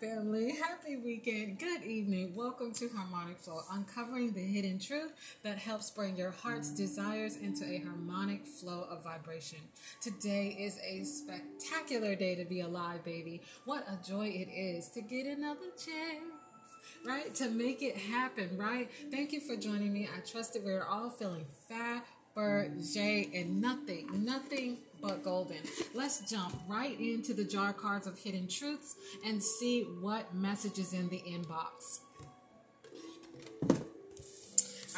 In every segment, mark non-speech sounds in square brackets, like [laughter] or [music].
family. Happy weekend. Good evening. Welcome to Harmonic Flow, uncovering the hidden truth that helps bring your heart's desires into a harmonic flow of vibration. Today is a spectacular day to be alive, baby. What a joy it is to get another chance right? To make it happen, right? Thank you for joining me. I trust that we're all feeling fat, J, and nothing, nothing but golden. Let's jump right into the jar cards of hidden truths and see what message is in the inbox.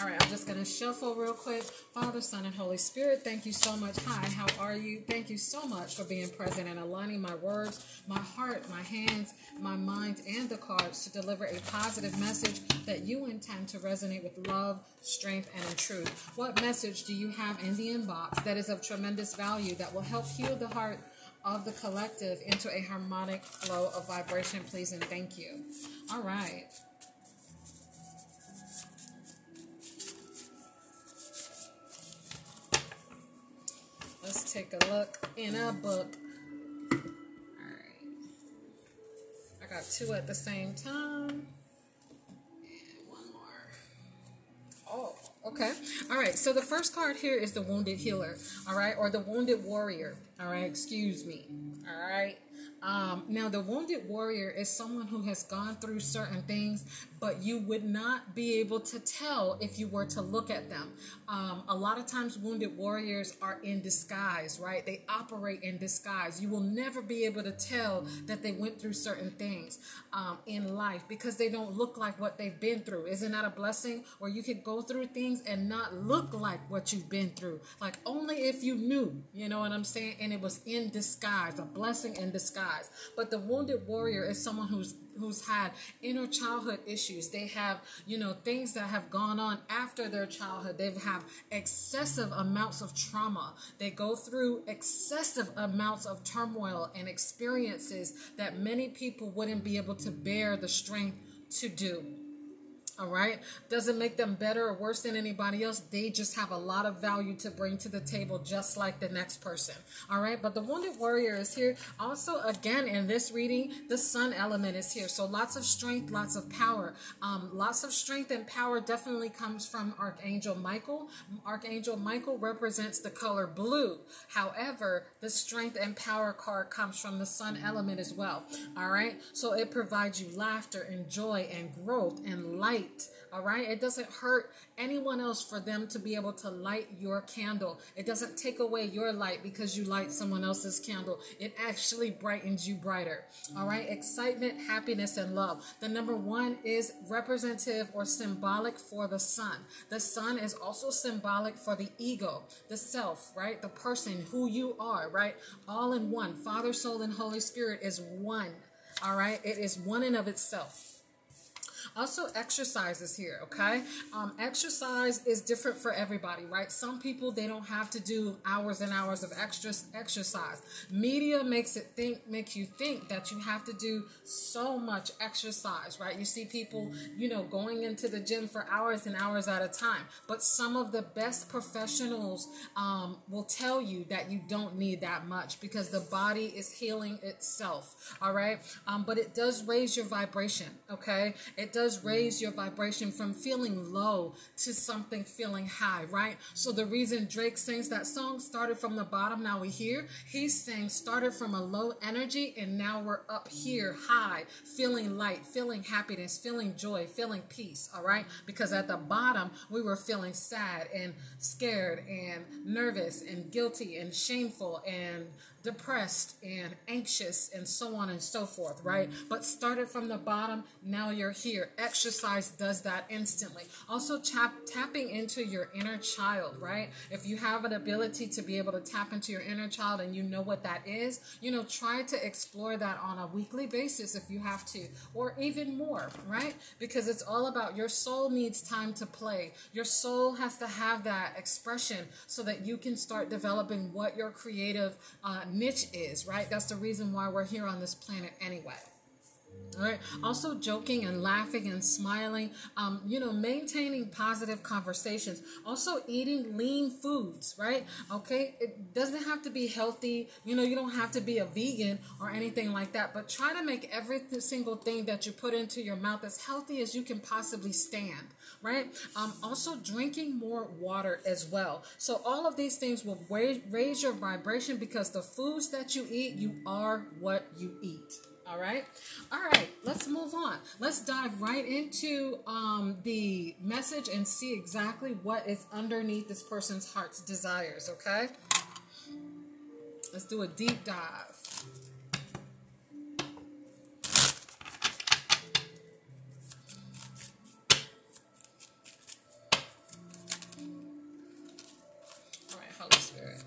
All right, I'm just going to shuffle real quick. Father, Son, and Holy Spirit, thank you so much. Hi, how are you? Thank you so much for being present and aligning my words, my heart, my hands, my mind, and the cards to deliver a positive message that you intend to resonate with love, strength, and truth. What message do you have in the inbox that is of tremendous value that will help heal the heart? Of the collective into a harmonic flow of vibration, please, and thank you. All right. Let's take a look in a book. Alright. I got two at the same time. And one more. Oh, okay. All right. So the first card here is the Wounded Healer. All right. Or the Wounded Warrior. All right. Excuse me. All right. Um, now, the wounded warrior is someone who has gone through certain things, but you would not be able to tell if you were to look at them. Um, a lot of times, wounded warriors are in disguise, right? They operate in disguise. You will never be able to tell that they went through certain things um, in life because they don't look like what they've been through. Isn't that a blessing? Or you could go through things and not look like what you've been through. Like only if you knew, you know what I'm saying? And it was in disguise, a blessing in disguise. But the wounded warrior is someone who's who's had inner childhood issues. They have, you know, things that have gone on after their childhood. They have excessive amounts of trauma. They go through excessive amounts of turmoil and experiences that many people wouldn't be able to bear the strength to do. All right. Doesn't make them better or worse than anybody else. They just have a lot of value to bring to the table, just like the next person. All right. But the Wounded Warrior is here. Also, again, in this reading, the Sun element is here. So lots of strength, lots of power. Um, lots of strength and power definitely comes from Archangel Michael. Archangel Michael represents the color blue. However, the strength and power card comes from the Sun element as well. All right. So it provides you laughter and joy and growth and light light. All right. It doesn't hurt anyone else for them to be able to light your candle. It doesn't take away your light because you light someone else's candle. It actually brightens you brighter. All right. Excitement, happiness, and love. The number one is representative or symbolic for the sun. The sun is also symbolic for the ego, the self, right? The person, who you are, right? All in one. Father, soul, and Holy Spirit is one. All right. It is one in of itself. Also, exercises here, okay? Um, exercise is different for everybody, right? Some people they don't have to do hours and hours of extra exercise. Media makes it think makes you think that you have to do so much exercise, right? You see people, you know, going into the gym for hours and hours at a time. But some of the best professionals um, will tell you that you don't need that much because the body is healing itself, all right? Um, but it does raise your vibration, okay? It does raise your vibration from feeling low to something feeling high, right? So the reason Drake sings that song started from the bottom, now we here. He's saying started from a low energy and now we're up here high, feeling light, feeling happiness, feeling joy, feeling peace, all right? Because at the bottom, we were feeling sad and scared and nervous and guilty and shameful and depressed and anxious and so on and so forth, right? But started from the bottom, now you're here. Exercise does that instantly. Also, tap, tapping into your inner child, right? If you have an ability to be able to tap into your inner child and you know what that is, you know, try to explore that on a weekly basis if you have to, or even more, right? Because it's all about your soul needs time to play. Your soul has to have that expression so that you can start developing what your creative uh, niche is, right? That's the reason why we're here on this planet anyway. Right. Also, joking and laughing and smiling. Um, you know, maintaining positive conversations. Also, eating lean foods. Right. Okay. It doesn't have to be healthy. You know, you don't have to be a vegan or anything like that. But try to make every single thing that you put into your mouth as healthy as you can possibly stand. Right. Um, also, drinking more water as well. So all of these things will raise your vibration because the foods that you eat, you are what you eat. All right. All right. Let's move on. Let's dive right into um, the message and see exactly what is underneath this person's heart's desires. Okay. Let's do a deep dive. All right, Holy Spirit.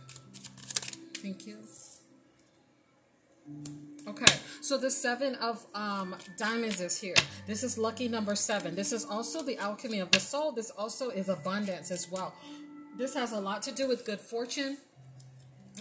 Thank you. Okay, so the seven of um, diamonds is here. This is lucky number seven. This is also the alchemy of the soul. This also is abundance as well. This has a lot to do with good fortune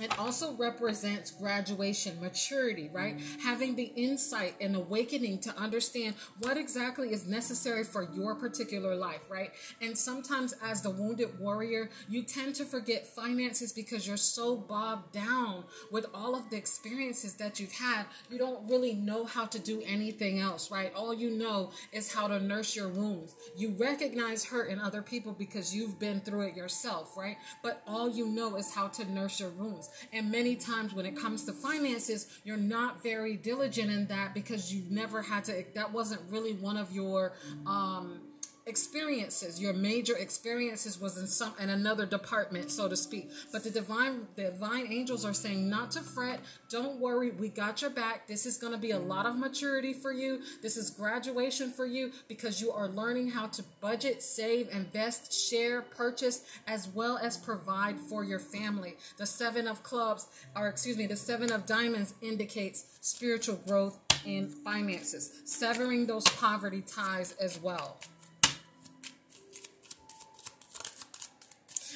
it also represents graduation, maturity, right? Mm-hmm. Having the insight and awakening to understand what exactly is necessary for your particular life, right? And sometimes, as the wounded warrior, you tend to forget finances because you're so bogged down with all of the experiences that you've had. You don't really know how to do anything else, right? All you know is how to nurse your wounds. You recognize hurt in other people because you've been through it yourself, right? But all you know is how to nurse your wounds. And many times when it comes to finances, you're not very diligent in that because you've never had to, that wasn't really one of your, um, experiences. Your major experiences was in some in another department so to speak. But the divine the divine angels are saying not to fret. Don't worry. We got your back. This is going to be a lot of maturity for you. This is graduation for you because you are learning how to budget save invest share purchase as well as provide for your family. The seven of clubs or excuse me the seven of diamonds indicates spiritual growth in finances severing those poverty ties as well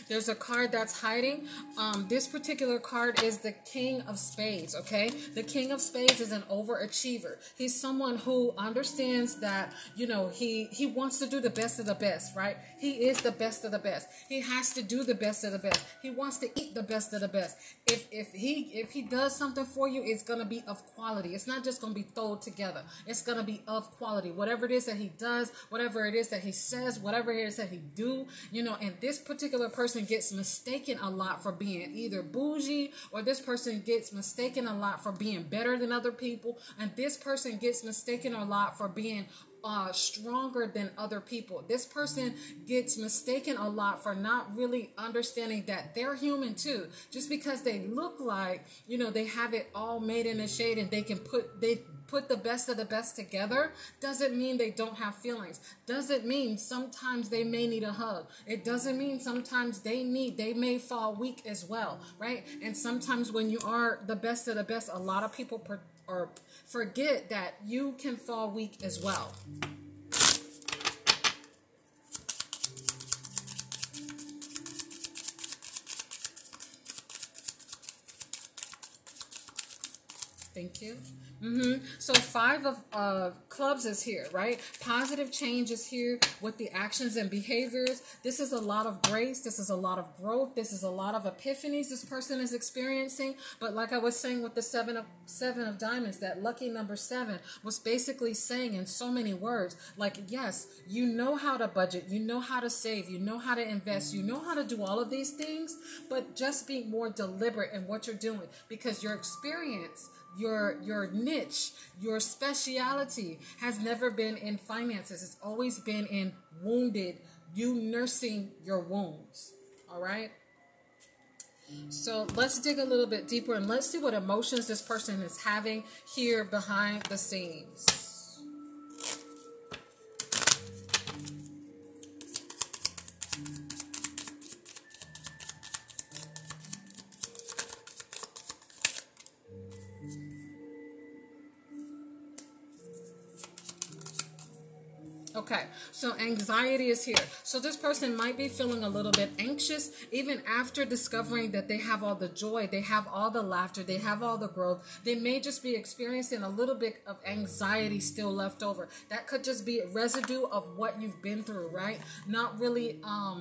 There's a card that's hiding. Um, this particular card is the King of Spades, okay? The King of Spades is an overachiever. He's someone who understands that, you know, he, he wants to do the best of the best, right? He is the best of the best. He has to do the best of the best. He wants to eat the best of the best. If, if he if he does something for you, it's to be of quality. It's not just to be thrown together. It's to be of quality. Whatever it is that he does, whatever it is that he says, whatever it is that he do, you know, and this particular person person gets mistaken a lot for being either bougie or this person gets mistaken a lot for being better than other people and this person gets mistaken a lot for being uh, stronger than other people. This person gets mistaken a lot for not really understanding that they're human too. Just because they look like, you know, they have it all made in a shade and they can put, they put the best of the best together doesn't mean they don't have feelings. Doesn't mean sometimes they may need a hug. It doesn't mean sometimes they need, they may fall weak as well, right? And sometimes when you are the best of the best, a lot of people per, or forget that you can fall weak as well. Thank you. Mm-hmm. So five of uh, clubs is here, right? Positive change is here with the actions and behaviors. This is a lot of grace. This is a lot of growth. This is a lot of epiphanies this person is experiencing. But like I was saying with the seven of seven of diamonds, that lucky number seven was basically saying in so many words, like yes, you know how to budget, you know how to save, you know how to invest, you know how to do all of these things, but just be more deliberate in what you're doing because your experience your your niche, your speciality has never been in finances. It's always been in wounded, you nursing your wounds. All right? So let's dig a little bit deeper and let's see what emotions this person is having here behind the scenes. Okay, so anxiety is here. So this person might be feeling a little bit anxious even after discovering that they have all the joy, they have all the laughter, they have all the growth. They may just be experiencing a little bit of anxiety still left over. That could just be a residue of what you've been through, right? Not really um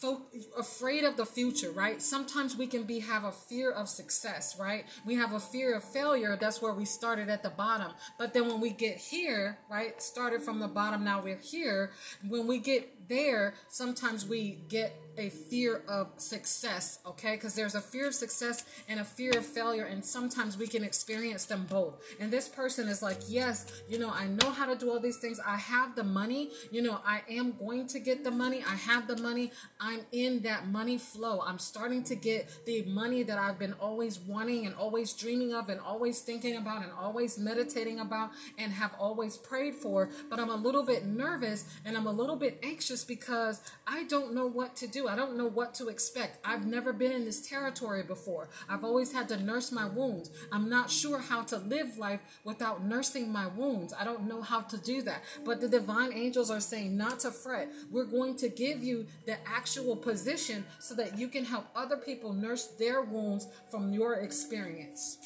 fo- afraid of the future, right? Sometimes we can be have a fear of success, right? We have a fear of failure. That's where we started at the bottom. But then when we get here, right? Started from the bottom, now we're here. When we get there, sometimes we get a fear of success, okay? Because there's a fear of success and a fear of failure, and sometimes we can experience them both. And this person is like, Yes, you know, I know how to do all these things. I have the money, you know, I am going to get the money. I have the money. I'm in that money flow. I'm starting to get the money that I've been always wanting and always dreaming of and always thinking about and always meditating about and have always prayed for. But I'm a little bit nervous and I'm a little bit anxious because I don't know what to do. I don't know what to expect. I've never been in this territory before. I've always had to nurse my wounds. I'm not sure how to live life without nursing my wounds. I don't know how to do that. But the divine angels are saying not to fret. We're going to give you the actual position so that you can help other people nurse their wounds from your experience.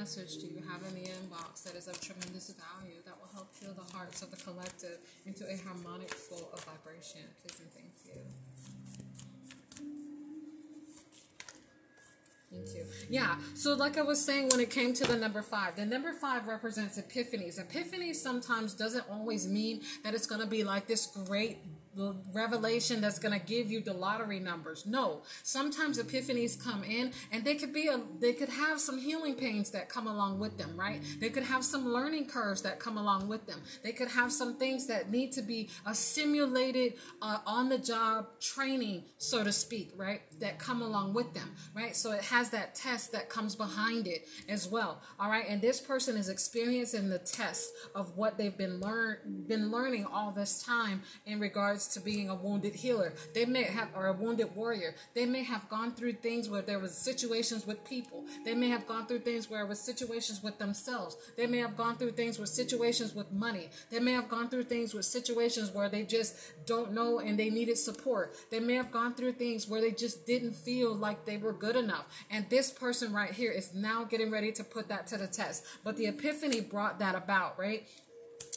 Message do you have in the inbox that is of tremendous value that will help heal the hearts of the collective into a harmonic flow of vibration? Please and thank you. Thank you. Yeah. So, like I was saying, when it came to the number five, the number five represents epiphanies. Epiphanies sometimes doesn't always mean that it's going to be like this great the revelation that's going to give you the lottery numbers. No, sometimes epiphanies come in and they could be a they could have some healing pains that come along with them, right? They could have some learning curves that come along with them. They could have some things that need to be a simulated uh, on the job training, so to speak, right? That come along with them, right? So it has that test that comes behind it as well. All right, and this person is experiencing the test of what they've been learn been learning all this time in regards to being a wounded healer. They may have, or a wounded warrior. They may have gone through things where there was situations with people. They may have gone through things where it was situations with themselves. They may have gone through things with situations with money. They may have gone through things with situations where they just don't know and they needed support. They may have gone through things where they just didn't feel like they were good enough. And this person right here is now getting ready to put that to the test. But the epiphany brought that about, right?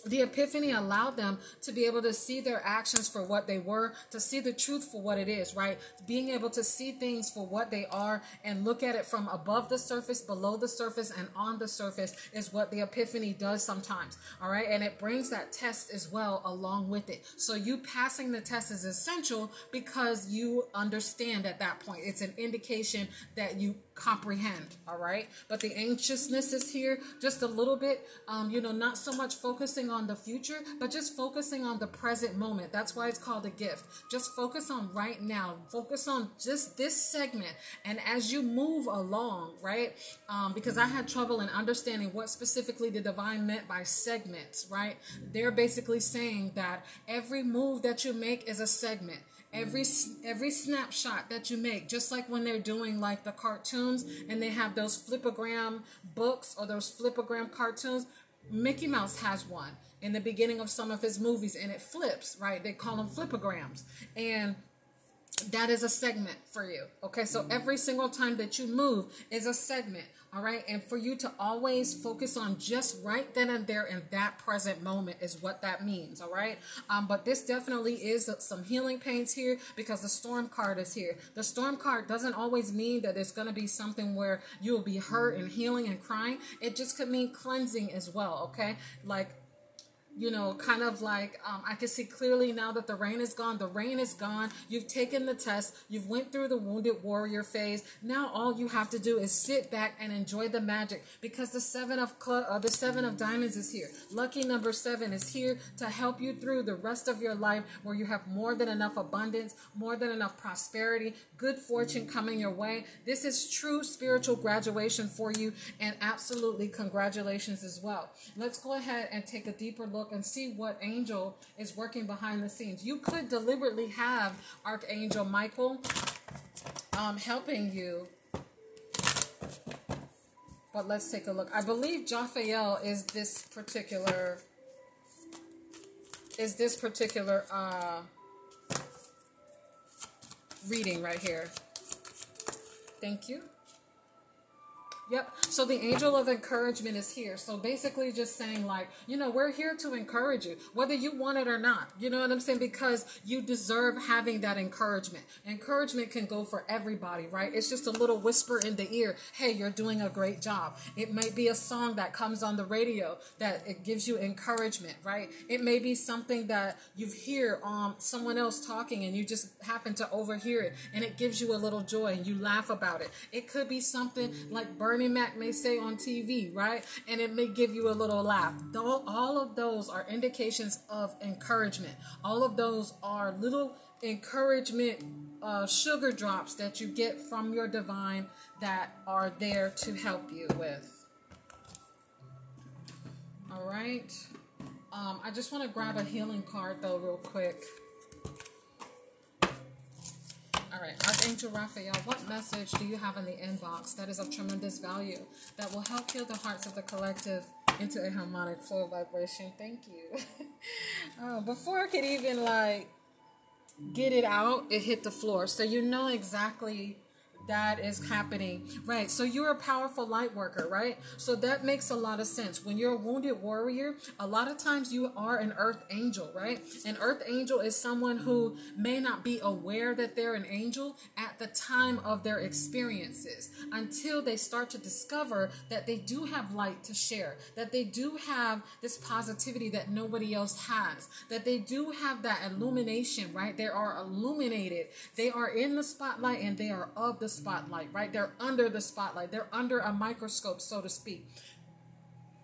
The epiphany allowed them to be able to see their actions for what they were, to see the truth for what it is, right? Being able to see things for what they are and look at it from above the surface, below the surface, and on the surface is what the epiphany does sometimes, all right? And it brings that test as well along with it. So you passing the test is essential because you understand at that point. It's an indication that you comprehend all right but the anxiousness is here just a little bit um, you know not so much focusing on the future but just focusing on the present moment. That's why it's called a gift. Just focus on right now. Focus on just this segment. And as you move along right um, because i had trouble in understanding what specifically the divine meant by segments right? They're basically saying that every move that you make is a segment. Every every snapshot that you make just like when they're doing like the cartoons and they have those flipogram books or those flipogram cartoons mickey mouse has one in the beginning of some of his movies and it flips right? They call them flipograms and that is a segment for you okay? So every single time that you move is a segment all right. And for you to always focus on just right then and there in that present moment is what that means. All right. Um, but this definitely is some healing pains here because the storm card is here. The storm card doesn't always mean that it's going to be something where you will be hurt and healing and crying. It just could mean cleansing as well. Okay. Like you know, kind of like um, I can see clearly now that the rain is gone. The rain is gone. You've taken the test. You've went through the wounded warrior phase. Now all you have to do is sit back and enjoy the magic because the seven of cl- uh, the seven of diamonds is here. Lucky number seven is here to help you through the rest of your life, where you have more than enough abundance, more than enough prosperity, good fortune coming your way. This is true spiritual graduation for you, and absolutely congratulations as well. Let's go ahead and take a deeper look and see what angel is working behind the scenes. You could deliberately have Archangel Michael um, helping you. But let's take a look. I believe Jophiel is this particular is this particular uh, reading right here. Thank you. Yep. So the angel of encouragement is here. So basically, just saying, like, you know, we're here to encourage you, whether you want it or not. You know what I'm saying? Because you deserve having that encouragement. Encouragement can go for everybody, right? It's just a little whisper in the ear hey, you're doing a great job. It might be a song that comes on the radio that it gives you encouragement, right? It may be something that you hear um, someone else talking and you just happen to overhear it and it gives you a little joy and you laugh about it. It could be something like Bernie Bernie Mac may say on TV, right? And it may give you a little laugh. All of those are indications of encouragement. All of those are little encouragement uh, sugar drops that you get from your divine that are there to help you with. All right. Um, I just want to grab a healing card though, real quick. Right, Archangel Raphael, what message do you have in the inbox that is of tremendous value that will help heal the hearts of the collective into a harmonic flow vibration? Thank you. oh, [laughs] before I could even like get it out, it hit the floor. So you know exactly that is happening. Right. So you're a powerful light worker, right? So that makes a lot of sense. When you're a wounded warrior, a lot of times you are an earth angel, right? An earth angel is someone who may not be aware that they're an angel at the time of their experiences until they start to discover that they do have light to share, that they do have this positivity that nobody else has, that they do have that illumination, right? They are illuminated. They are in the spotlight and they are of the spotlight, right? They're under the spotlight. They're under a microscope, so to speak.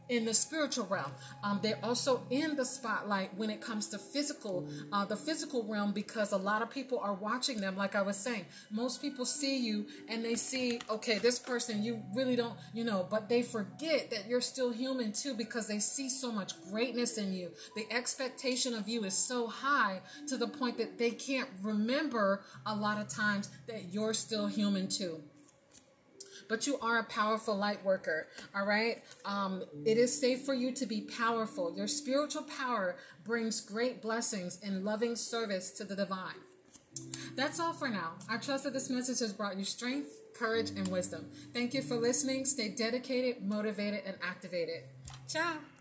In the spiritual realm, um, they're also in the spotlight when it comes to physical, uh, the physical realm, because a lot of people are watching them. Like I was saying, most people see you and they see, okay, this person you really don't, you know, but they forget that you're still human too because they see so much greatness in you. The expectation of you is so high to the point that they can't remember a lot of times that you're still human too but you are a powerful light worker. All right. Um, it is safe for you to be powerful. Your spiritual power brings great blessings in loving service to the divine. That's all for now. I trust that this message has brought you strength, courage, and wisdom. Thank you for listening. Stay dedicated, motivated, and activated. Ciao.